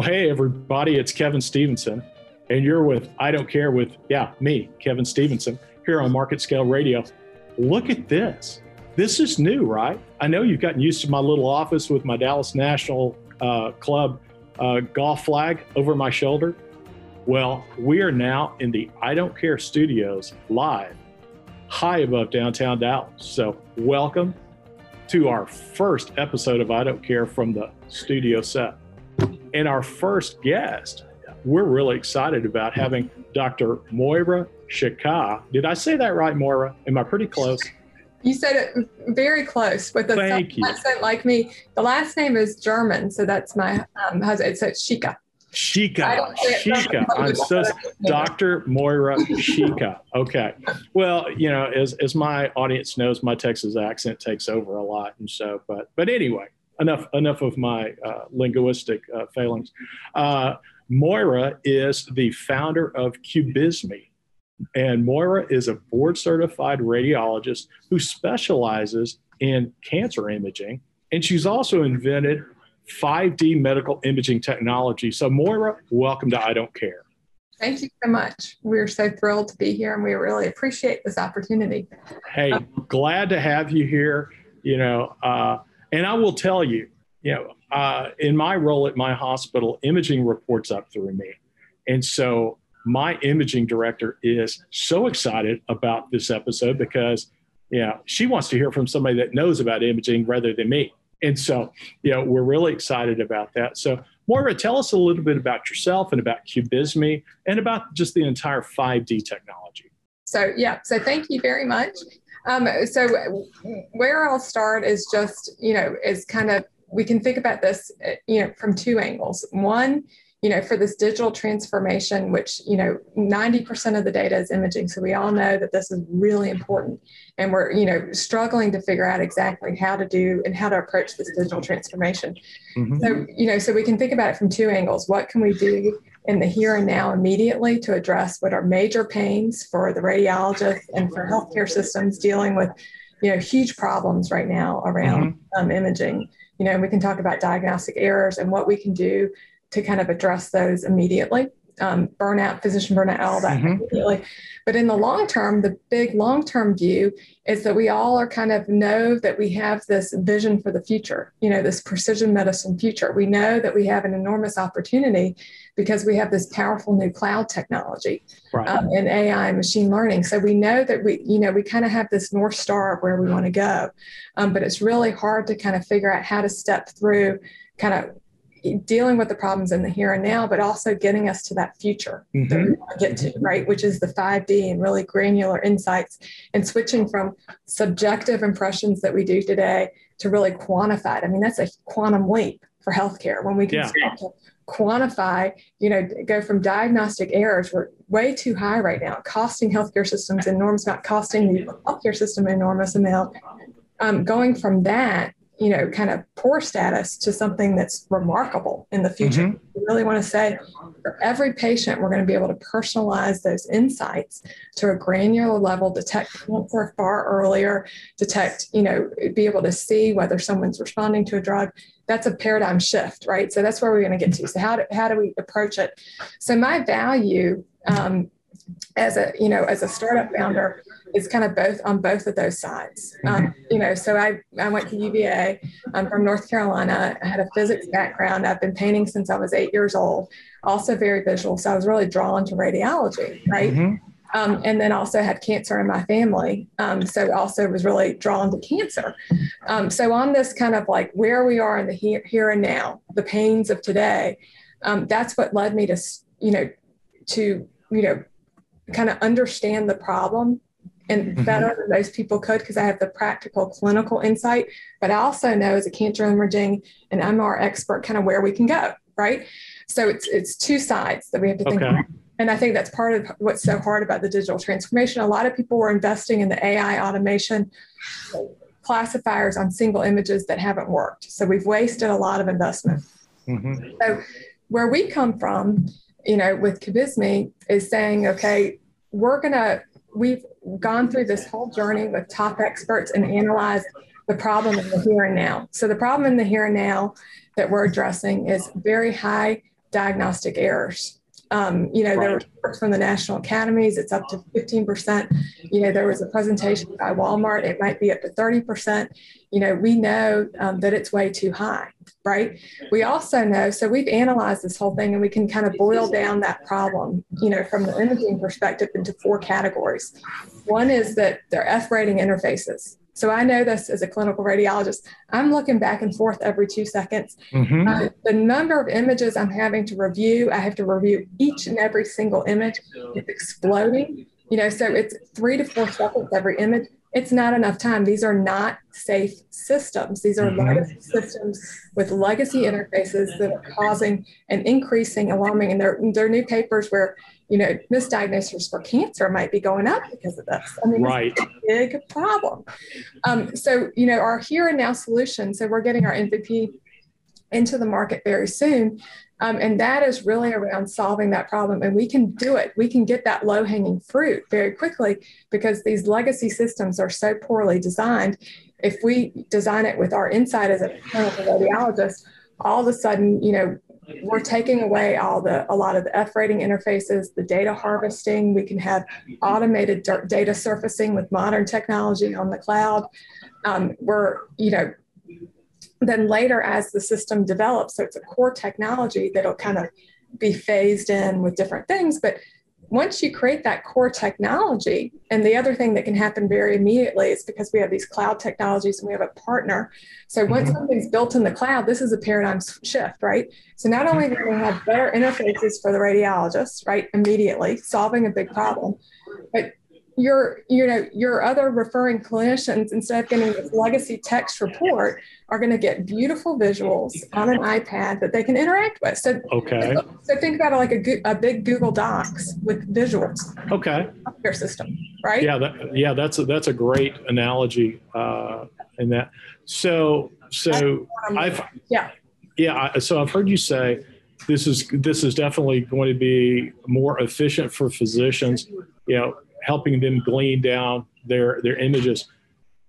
Well, hey, everybody, it's Kevin Stevenson, and you're with I Don't Care with, yeah, me, Kevin Stevenson, here on Market Scale Radio. Look at this. This is new, right? I know you've gotten used to my little office with my Dallas National uh, Club uh, golf flag over my shoulder. Well, we are now in the I Don't Care studios live, high above downtown Dallas. So, welcome to our first episode of I Don't Care from the studio set. And our first guest, we're really excited about having Dr. Moira Schieke. Did I say that right, Moira? Am I pretty close? You said it very close with a accent like me. The last name is German, so that's my um, husband. It's Schieke. Schieke, Schieke. I'm so Dr. Moira Schieke. Okay. Well, you know, as as my audience knows, my Texas accent takes over a lot, and so, but but anyway, enough enough of my uh, linguistic uh, failings. Uh, Moira is the founder of Cubismi. And Moira is a board certified radiologist who specializes in cancer imaging. And she's also invented 5D medical imaging technology. So, Moira, welcome to I Don't Care. Thank you so much. We're so thrilled to be here and we really appreciate this opportunity. Hey, glad to have you here. You know, uh, and I will tell you, you know, uh, in my role at my hospital, imaging reports up through me. And so my imaging director is so excited about this episode because, you know, she wants to hear from somebody that knows about imaging rather than me. And so, you know, we're really excited about that. So, Moira, tell us a little bit about yourself and about Cubismi and about just the entire 5D technology. So, yeah, so thank you very much. Um, so where I'll start is just, you know, is kind of, we can think about this, you know, from two angles. One, you know, for this digital transformation, which, you know, 90% of the data is imaging. So we all know that this is really important. And we're, you know, struggling to figure out exactly how to do and how to approach this digital transformation. Mm-hmm. So, you know, so we can think about it from two angles. What can we do in the here and now immediately to address what are major pains for the radiologists and for healthcare systems dealing with you know huge problems right now around mm-hmm. um, imaging you know we can talk about diagnostic errors and what we can do to kind of address those immediately um, burnout, physician burnout, all that mm-hmm. But in the long term, the big long term view is that we all are kind of know that we have this vision for the future, you know, this precision medicine future. We know that we have an enormous opportunity because we have this powerful new cloud technology right. um, and AI and machine learning. So we know that we, you know, we kind of have this North Star of where we want to go. Um, but it's really hard to kind of figure out how to step through kind of dealing with the problems in the here and now, but also getting us to that future mm-hmm. that we want to get to, right? Which is the 5D and really granular insights and switching from subjective impressions that we do today to really quantified. I mean, that's a quantum leap for healthcare when we can yeah. start to quantify, you know, go from diagnostic errors, we're way too high right now, costing healthcare systems enormous amount, costing the healthcare system enormous amount. Um, going from that you know, kind of poor status to something that's remarkable in the future. Mm-hmm. We really want to say for every patient, we're going to be able to personalize those insights to a granular level, detect cancer far earlier, detect, you know, be able to see whether someone's responding to a drug. That's a paradigm shift, right? So that's where we're going to get to. So how do, how do we approach it? So my value um, as a, you know, as a startup founder is kind of both on both of those sides. Um, mm-hmm. you know, so I, I went to UVA. I'm from North Carolina. I had a physics background. I've been painting since I was eight years old, also very visual. So I was really drawn to radiology, right? Mm-hmm. Um, and then also had cancer in my family. Um, so also was really drawn to cancer. Um, so on this kind of like where we are in the here, here and now, the pains of today, um, that's what led me to, you know, to, you know, kind of understand the problem and mm-hmm. better than most people could because I have the practical clinical insight. But I also know as a cancer imaging and MR expert kind of where we can go, right? So it's it's two sides that we have to think okay. about. And I think that's part of what's so hard about the digital transformation. A lot of people were investing in the AI automation classifiers on single images that haven't worked. So we've wasted a lot of investment. Mm-hmm. So where we come from, you know, with Cubismi is saying, okay, we're gonna we've gone through this whole journey with top experts and analyzed the problem in the here and now. So the problem in the here and now that we're addressing is very high diagnostic errors. Um, you know, right. there were reports from the national academies, it's up to 15%. You know, there was a presentation by Walmart, it might be up to 30%. You know, we know um, that it's way too high, right? We also know, so we've analyzed this whole thing and we can kind of boil down that problem, you know, from the imaging perspective into four categories. One is that they're F rating interfaces. So I know this as a clinical radiologist. I'm looking back and forth every two seconds. Mm-hmm. Uh, the number of images I'm having to review, I have to review each and every single image. It's exploding. You know, so it's three to four seconds every image. It's not enough time. These are not safe systems. These are mm-hmm. legacy systems with legacy interfaces that are causing an increasing alarming. And there, there are new papers where you know, misdiagnosis for cancer might be going up because of this. I mean, right. a big problem. Um, so, you know, our here and now solution, so we're getting our MVP into the market very soon. Um, and that is really around solving that problem. And we can do it. We can get that low hanging fruit very quickly because these legacy systems are so poorly designed. If we design it with our insight as a clinical radiologist, all of a sudden, you know, we're taking away all the a lot of the F rating interfaces, the data harvesting. We can have automated data surfacing with modern technology on the cloud. Um, we're you know then later as the system develops, so it's a core technology that'll kind of be phased in with different things, but once you create that core technology, and the other thing that can happen very immediately is because we have these cloud technologies and we have a partner. So once mm-hmm. something's built in the cloud, this is a paradigm shift, right? So not only do we have better interfaces for the radiologists, right, immediately solving a big problem, but your you know your other referring clinicians instead of getting this legacy text report are going to get beautiful visuals on an ipad that they can interact with. So okay. so think about it like a, a big google docs with visuals okay. your system right? Yeah that, yeah that's a, that's a great analogy uh, in that. So so i've yeah. yeah so i've heard you say this is this is definitely going to be more efficient for physicians. You know helping them glean down their their images.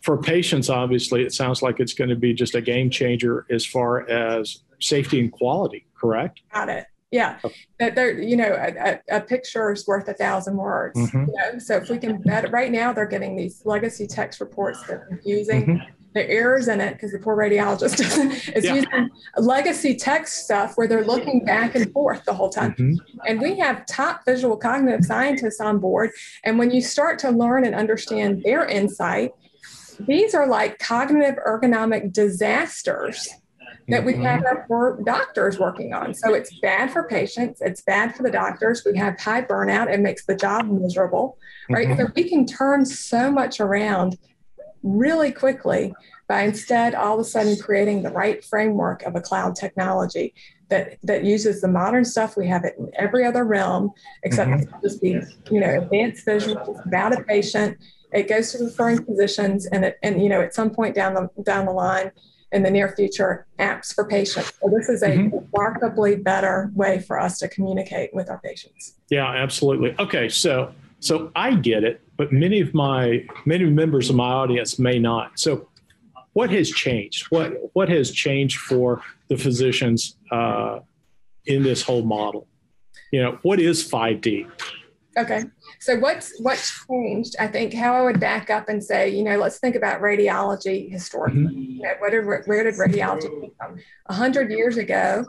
For patients, obviously, it sounds like it's going to be just a game changer as far as safety and quality. Correct? Got it. Yeah, that there, you know, a, a, picture is worth a thousand words. Mm-hmm. You know? So if we can, right now they're getting these legacy text reports that are confusing. Mm-hmm the errors in it because the poor radiologist is yeah. using legacy text stuff where they're looking back and forth the whole time. Mm-hmm. And we have top visual cognitive scientists on board. And when you start to learn and understand their insight, these are like cognitive ergonomic disasters that we have mm-hmm. our doctors working on. So it's bad for patients, it's bad for the doctors. We have high burnout, it makes the job miserable, right? Mm-hmm. So we can turn so much around really quickly by instead all of a sudden creating the right framework of a cloud technology that that uses the modern stuff we have it in every other realm except mm-hmm. just be you know advanced visuals about a patient it goes to referring physicians and it and you know at some point down the down the line in the near future apps for patients so this is a mm-hmm. remarkably better way for us to communicate with our patients yeah absolutely okay so so I get it, but many of my many members of my audience may not. So what has changed? What what has changed for the physicians uh, in this whole model? You know, what is 5D? Okay. So what's what's changed? I think how I would back up and say, you know, let's think about radiology historically. Mm-hmm. You know, where did, where did radiology come from? A hundred years ago,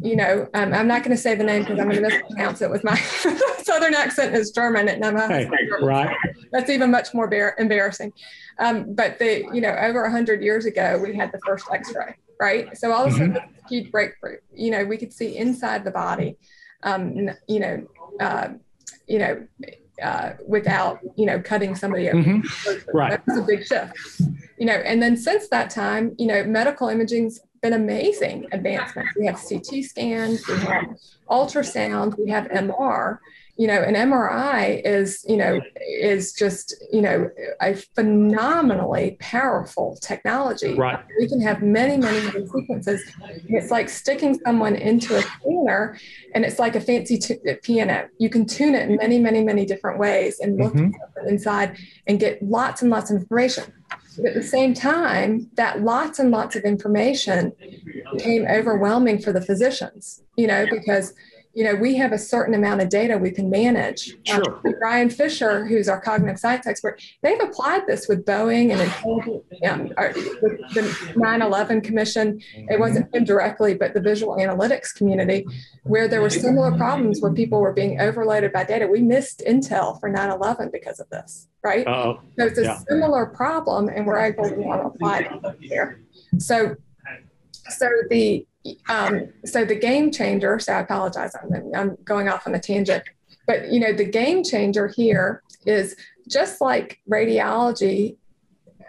you know, um, I'm not going to say the name because I'm going to mispronounce it with my southern accent is German, and I'm a, hey, right. That's even much more bar- embarrassing. Um, but the, you know, over hundred years ago, we had the first X-ray, right? So all of a sudden, mm-hmm. huge breakthrough. You know, we could see inside the body. Um, you know, uh, you know, uh, without you know cutting somebody open. Mm-hmm. Right. That was a big shift. You know, and then since that time, you know, medical imaging's been amazing advancements. We have CT scans, we have ultrasound, we have MR. You know, an MRI is, you know, is just, you know, a phenomenally powerful technology. Right. We can have many, many, many sequences. It's like sticking someone into a scanner, and it's like a fancy t- piano. You can tune it in many, many, many different ways and look mm-hmm. inside and get lots and lots of information. But at the same time, that lots and lots of information became overwhelming for the physicians, you know, because you know, we have a certain amount of data we can manage. Um, sure. Um, Ryan Fisher, who's our cognitive science expert, they've applied this with Boeing and um, with the 9/11 Commission. It wasn't him directly, but the visual analytics community, where there were similar problems where people were being overloaded by data. We missed intel for 9/11 because of this, right? Uh-oh. So it's a yeah. similar problem, and we're able to apply it here. So, so the um, so the game changer, so I apologize, I'm, I'm going off on a tangent, but you know, the game changer here is just like radiology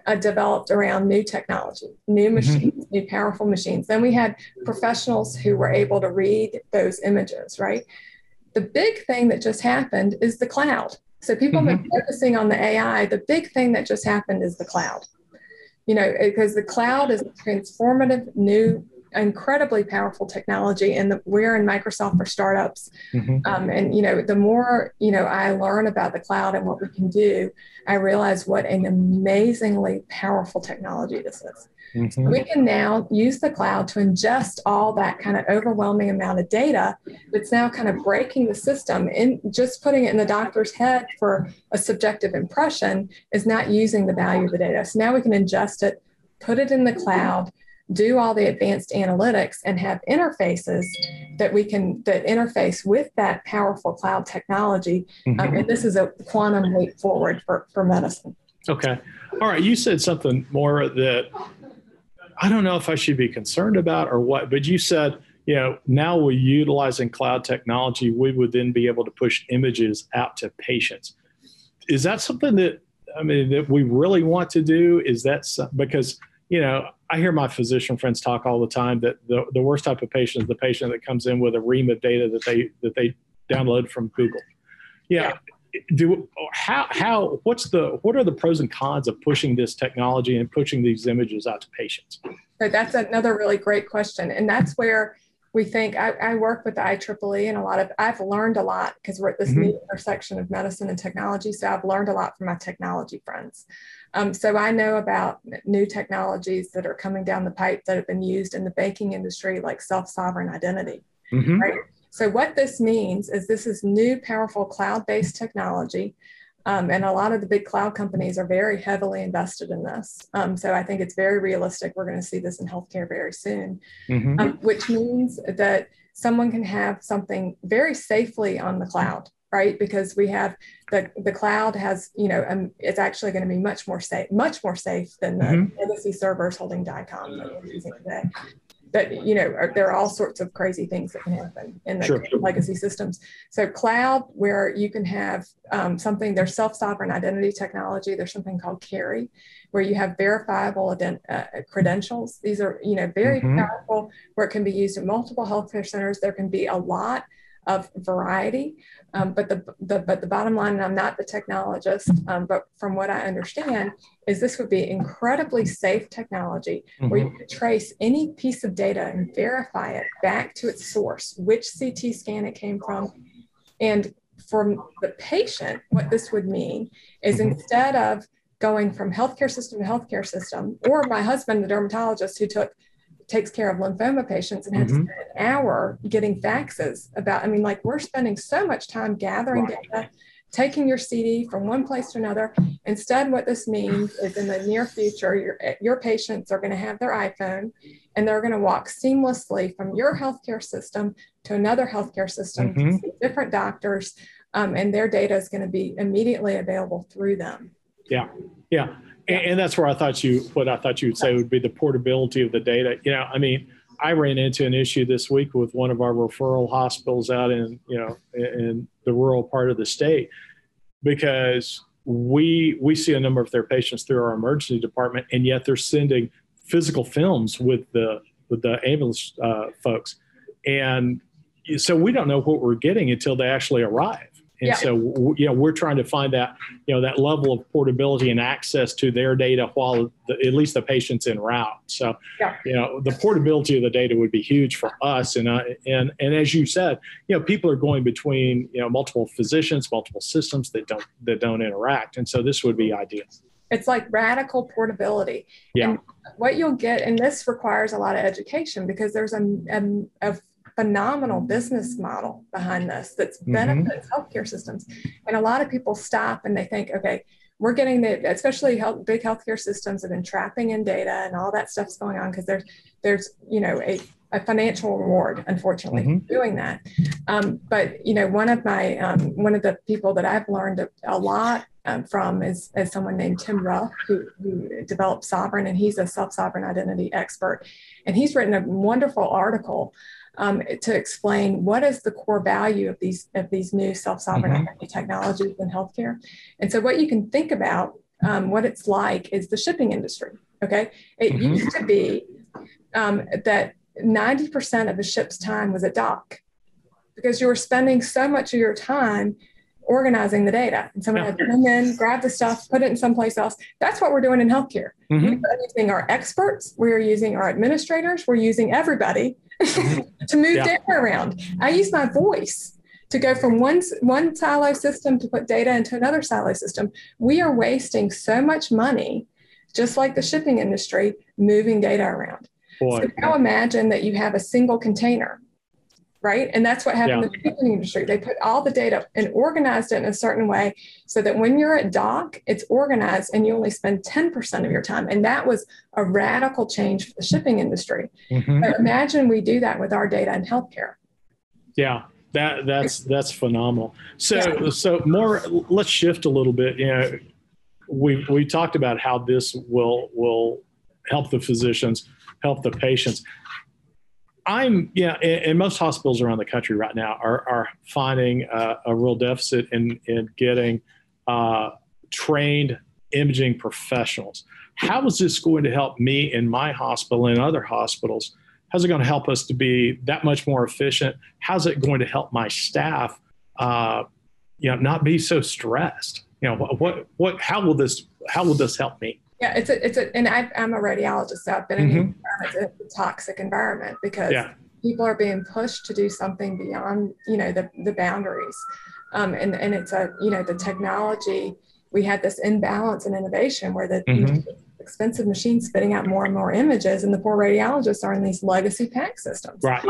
uh, developed around new technology, new mm-hmm. machines, mm-hmm. new powerful machines. Then we had professionals who were able to read those images, right? The big thing that just happened is the cloud. So people mm-hmm. have been focusing on the AI. The big thing that just happened is the cloud. You know, because the cloud is a transformative new incredibly powerful technology and the, we're in microsoft for startups mm-hmm. um, and you know the more you know i learn about the cloud and what we can do i realize what an amazingly powerful technology this is mm-hmm. we can now use the cloud to ingest all that kind of overwhelming amount of data that's now kind of breaking the system and just putting it in the doctor's head for a subjective impression is not using the value of the data so now we can ingest it put it in the cloud do all the advanced analytics and have interfaces that we can that interface with that powerful cloud technology um, mm-hmm. um, and this is a quantum leap forward for, for medicine. Okay. All right you said something more that i don't know if i should be concerned about or what but you said you know now we're utilizing cloud technology we would then be able to push images out to patients. Is that something that i mean that we really want to do? Is that because you know, I hear my physician friends talk all the time that the, the worst type of patient is the patient that comes in with a ream of data that they that they download from Google. Yeah. yeah. Do how how what's the what are the pros and cons of pushing this technology and pushing these images out to patients? So that's another really great question, and that's where we think I, I, work with the IEEE and a lot of I've learned a lot because we're at this mm-hmm. new intersection of medicine and technology. So I've learned a lot from my technology friends. Um, so I know about new technologies that are coming down the pipe that have been used in the banking industry, like self-sovereign identity. Mm-hmm. Right. So what this means is this is new, powerful cloud-based technology. Um, and a lot of the big cloud companies are very heavily invested in this. Um, so I think it's very realistic. We're going to see this in healthcare very soon, mm-hmm. um, which means that someone can have something very safely on the cloud right? Because we have the the cloud has, you know, um, it's actually going to be much more safe, much more safe than the mm-hmm. legacy servers holding DICOM that we're using today. But you know, are, there are all sorts of crazy things that can happen in the sure. legacy systems. So cloud, where you can have um, something, there's self-sovereign identity technology. There's something called KERI, where you have verifiable ident- uh, credentials. These are, you know, very mm-hmm. powerful, where it can be used in multiple healthcare centers. There can be a lot of variety. Um, but the, the but the bottom line, and I'm not the technologist, um, but from what I understand, is this would be incredibly safe technology mm-hmm. where you mm-hmm. could trace any piece of data and verify it back to its source, which CT scan it came from, and for the patient, what this would mean is mm-hmm. instead of going from healthcare system to healthcare system, or my husband, the dermatologist who took takes care of lymphoma patients and had mm-hmm. to spend an hour getting faxes about, I mean, like we're spending so much time gathering right. data, taking your CD from one place to another. Instead, what this means is in the near future, your, your patients are going to have their iPhone and they're going to walk seamlessly from your healthcare system to another healthcare system mm-hmm. to see different doctors. Um, and their data is going to be immediately available through them. Yeah. Yeah and, and that's where I thought you what I thought you would say would be the portability of the data. You know, I mean, I ran into an issue this week with one of our referral hospitals out in you know in the rural part of the state because we we see a number of their patients through our emergency department, and yet they're sending physical films with the with the ambulance uh, folks, and so we don't know what we're getting until they actually arrive. And yeah. so, you know, we're trying to find that, you know, that level of portability and access to their data while the, at least the patient's en route. So, yeah. you know, the portability of the data would be huge for us. And, uh, and, and as you said, you know, people are going between, you know, multiple physicians, multiple systems that don't, that don't interact. And so this would be ideal. It's like radical portability. Yeah. And what you'll get, and this requires a lot of education because there's a, a, a phenomenal business model behind this that's mm-hmm. benefits mm-hmm. healthcare systems. And a lot of people stop and they think, okay, we're getting the especially health, big healthcare systems have been trapping in data and all that stuff's going on because there's there's you know a, a financial reward unfortunately mm-hmm. doing that um, but you know one of my um, one of the people that i've learned a, a lot um, from is, is someone named tim ruff who, who developed Sovrin, and he's a self-sovereign identity expert and he's written a wonderful article um, to explain what is the core value of these of these new self-sovereign mm-hmm. identity technologies in healthcare. And so what you can think about um, what it's like is the shipping industry. Okay, it mm-hmm. used to be um, that 90% of a ship's time was at dock because you were spending so much of your time organizing the data. And someone had to come in, grab the stuff, put it in someplace else. That's what we're doing in healthcare. Mm-hmm. We're using our experts, we're using our administrators, we're using everybody to move yeah. data around. I use my voice to go from one, one silo system to put data into another silo system. We are wasting so much money, just like the shipping industry, moving data around. Boy. So now imagine that you have a single container right? And that's what happened yeah. in the shipping industry. They put all the data and organized it in a certain way so that when you're at dock, it's organized and you only spend 10% of your time. And that was a radical change for the shipping industry. Mm-hmm. imagine we do that with our data in healthcare. Yeah. That that's that's phenomenal. So yeah. so more let's shift a little bit. You know, we we talked about how this will will help the physicians, help the patients. I'm yeah, and, and, most hospitals around the country right now are are finding uh, a real deficit in in getting uh, trained imaging professionals. How is this going to help me in my hospital and other hospitals? How's it going to help us to be that much more efficient? How's it going to help my staff, uh, you know, not be so stressed? You know, what, what, what, how will this, how will this help me? Yeah, it's a, it's a, and I, am a radiologist. So I've been mm-hmm. in a toxic environment because yeah. people are being pushed to do something beyond, you know, the, the boundaries. Um, and, and it's a, you know, the technology, we had this imbalance in innovation where the mm-hmm. expensive machines spitting out more and more images and the poor radiologists are in these legacy PACS systems. Right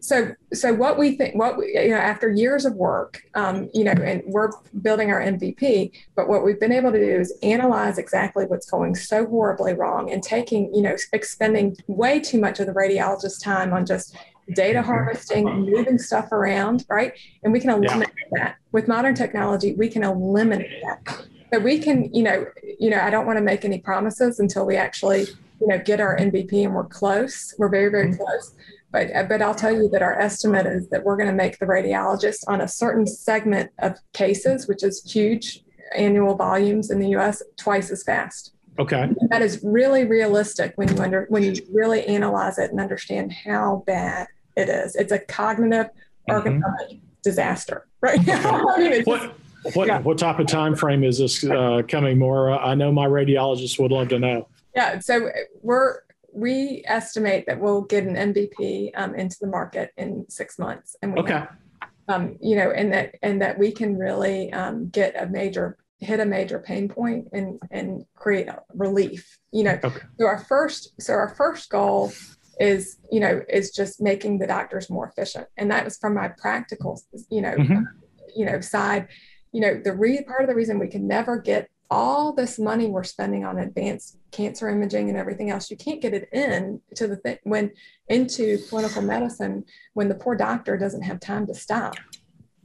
so so what we think what we you know after years of work um, you know and we're building our mvp but what we've been able to do is analyze exactly what's going so horribly wrong and taking you know expending way too much of the radiologist's time on just data harvesting moving stuff around right? And we can eliminate yeah. that. With modern technology we can eliminate that. So we can you know you know i don't want to make any promises until we actually you know get our mvp and we're close. We're very very mm-hmm. close but, uh, but I'll tell you that our estimate is that we're going to make the radiologist on a certain segment of cases, which is huge annual volumes in the US, twice as fast. Okay. That is really realistic when you under when you really analyze it and understand how bad it is. It's a cognitive mm-hmm. disaster right now. I mean, what just, what, yeah. what type of time frame is this uh, coming more? I know my radiologist would love to know. Yeah, so we're we estimate that we'll get an MVP um, into the market in six months, and we okay. Um, you know, and that and that we can really um, get a major hit a major pain point and and create relief. You know, okay. so our first so our first goal is you know is just making the doctors more efficient, and that was from my practical you know mm-hmm. you know side. You know, the re- part of the reason we can never get all this money we're spending on advanced cancer imaging and everything else you can't get it in to the thing when into clinical medicine when the poor doctor doesn't have time to stop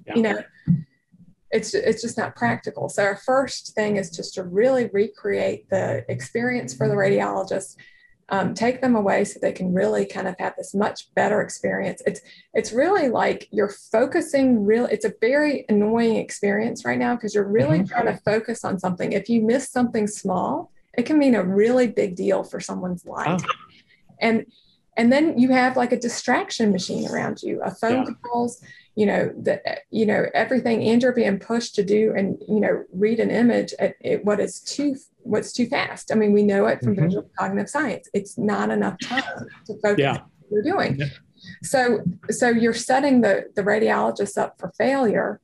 yeah. you know it's it's just not practical so our first thing is just to really recreate the experience for the radiologist um, take them away so they can really kind of have this much better experience. It's it's really like you're focusing real. It's a very annoying experience right now because you're really mm-hmm. trying to focus on something. If you miss something small, it can mean a really big deal for someone's life. Oh. And and then you have like a distraction machine around you, a phone yeah. calls, you know, that you know everything, and you're being pushed to do and you know read an image at, at what is too what's too fast. I mean, we know it from mm-hmm. visual cognitive science. It's not enough time to focus yeah. on what you're doing. Yeah. So, so you're setting the the radiologist up for failure,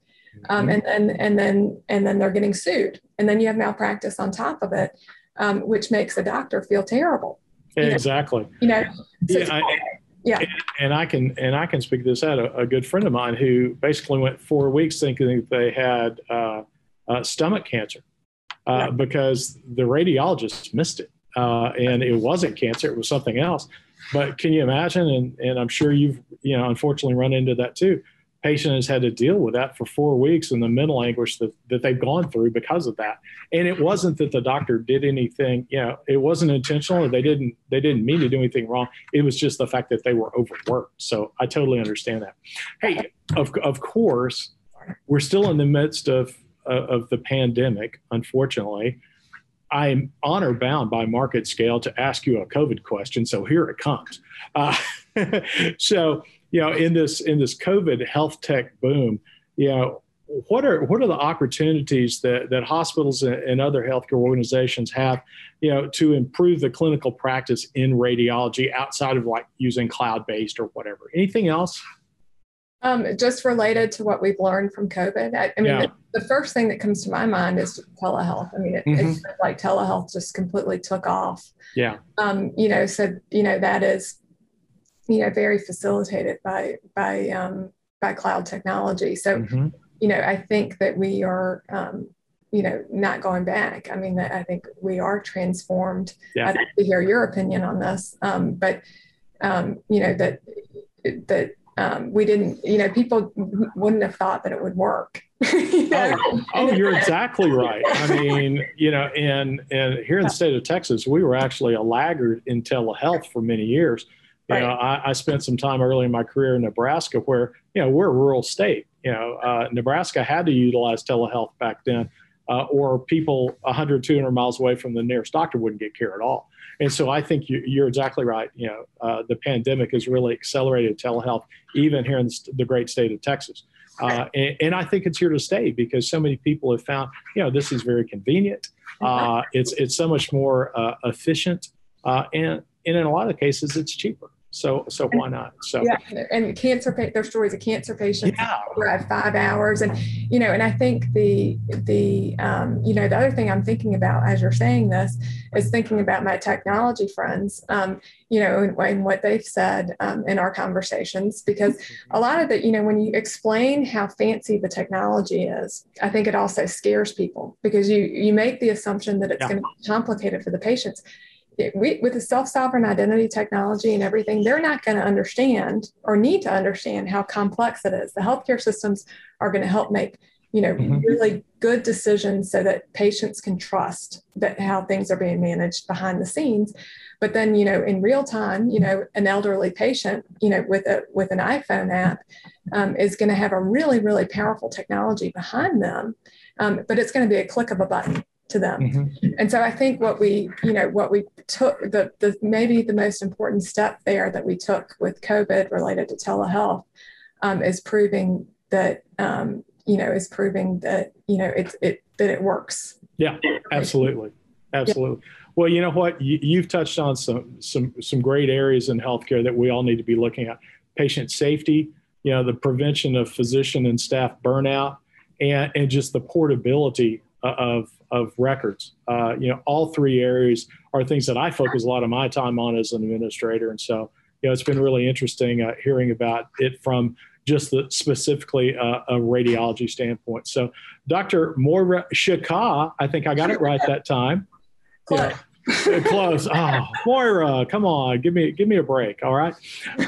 um, mm-hmm. and then and then and then they're getting sued, and then you have malpractice on top of it. um, which makes the doctor feel terrible. Exactly. You know, so yeah, I, yeah. And, and, I can and I can speak this out. A, a, good friend of mine who basically went four weeks thinking they had uh, uh, stomach cancer uh, because the radiologist missed it, uh, and it wasn't cancer; it was something else. But can you imagine? And and I'm sure you've you know unfortunately run into that too patient has had to deal with that for four weeks and the mental anguish that, that they've gone through because of that. And it wasn't that the doctor did anything, you know, it wasn't intentional or they didn't they didn't mean to do anything wrong. It was just the fact that they were overworked. So I totally understand that. Hey, of, of course, we're still in the midst of of the pandemic, unfortunately. I'm honor bound by market scale to ask you a COVID question. So here it comes. Uh, so you know, in this in this COVID health tech boom, you know, what are what are the opportunities that that hospitals and other healthcare organizations have, you know, to improve the clinical practice in radiology outside of like using cloud based or whatever? Anything else? Um, just related to what we've learned from COVID. I, I mean, yeah. the, the, first thing that comes to my mind is telehealth. I mean, it, mm-hmm. it's like telehealth just completely took off. Yeah. Um, you know, so you know that is you know very facilitated by by um, by cloud technology. So mm-hmm. you know I think that we are um, you know not going back. I mean I think we are transformed. Yeah. I'd like to hear your opinion on this, um, but um, you know that that um, we didn't, you know, people wouldn't have thought that it would work. you know? oh, oh, you're exactly right. I mean, you know, and and here in the state of Texas, we were actually a laggard in telehealth for many years. You right. know, I, I, spent some time early in my career in Nebraska where, you know, we're a rural state. You know, uh, Nebraska had to utilize telehealth back then, uh, or people 100, 200 miles away from the nearest doctor wouldn't get care at all. And so I think you, are exactly right. You know, uh, the pandemic has really accelerated telehealth, even here in the great state of Texas. Uh, and, and, I think it's here to stay because so many people have found, you know, this is very convenient. Uh, it's it's so much more uh, efficient, uh, and, and in a lot of cases, it's cheaper. So so why not? So yeah, and cancer their stories of cancer patients yeah. drive five hours, and you know, and I think the the um, you know the other thing I'm thinking about as you're saying this is thinking about my technology friends, um, you know, and, and, what they've said um, in our conversations because mm-hmm. a lot of it, you know, when you explain how fancy the technology is, I think it also scares people because you you make the assumption that it's yeah. going to be complicated for the patients we, with the self-sovereign identity technology and everything, they're not going to understand or need to understand how complex it is. The healthcare systems are going to help make, you know, mm-hmm. really good decisions so that patients can trust that how things are being managed behind the scenes. But then, you know, in real time, you know, an elderly patient, you know, with a with an iPhone app, um, is going to have a really, really powerful technology behind them. Um, but it's going to be a click of a button to them. Mm-hmm. And so I think what we, you know, what we took, the, the maybe the most important step there that we took with COVID related to telehealth um, is proving that, um, you know, is proving that, you know, it's, it, that it works. Yeah, absolutely. Absolutely. Yeah. Well, you know what? You, have touched on some, some, some great areas in healthcare that we all need to be looking at patient safety, you know, the prevention of physician and staff burnout, and, and just the portability of of records. Uh, you know, all three areas are things that I focus a lot of my time on as an administrator, and so you know, it's been really interesting uh, hearing about it from just the specifically uh, a radiology standpoint. So, Dr. Moira Shaka, I think I got it right that time. Yeah. Close. Oh, Moira, come on, give me give me a break. All right,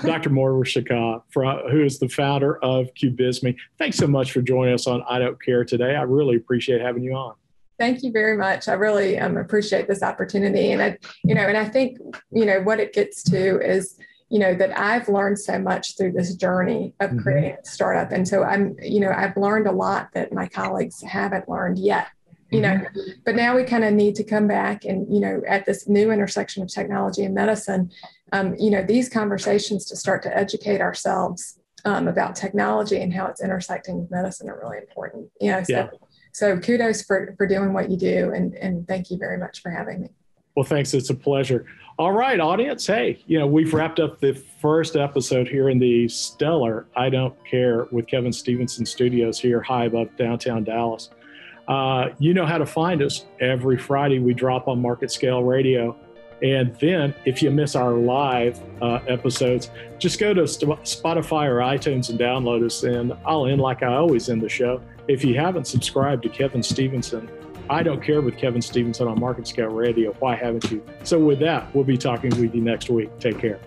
Dr. Moira Shaka, who is the founder of Cubismi. Thanks so much for joining us on I Don't Care today. I really appreciate having you on. Thank you very much. I really um, appreciate this opportunity, and I, you know, and I think you know what it gets to is you know that I've learned so much through this journey of mm-hmm. creating a startup, and so I'm, you know, I've learned a lot that my colleagues haven't learned yet. You know, mm-hmm. but now we kind of need to come back and you know at this new intersection of technology and medicine, um, you know, these conversations to start to educate ourselves um, about technology and how it's intersecting with medicine are really important. You know, so. Yeah so kudos for, for doing what you do and, and thank you very much for having me. Well, thanks. It's a pleasure. All right, audience. Hey, you know, we've wrapped up the first episode here in the stellar I Don't Care with Kevin Stevenson studios here high above downtown Dallas. Uh, you know how to find us. Every Friday we drop on Market Scale Radio. And then if you miss our live uh, episodes, just go to Spotify or iTunes and download us. And I'll end like I always end the show. If you haven't subscribed to Kevin Stevenson, I don't care with Kevin Stevenson on Market Scale Radio. Why haven't you? So with that, we'll be talking with you next week. Take care.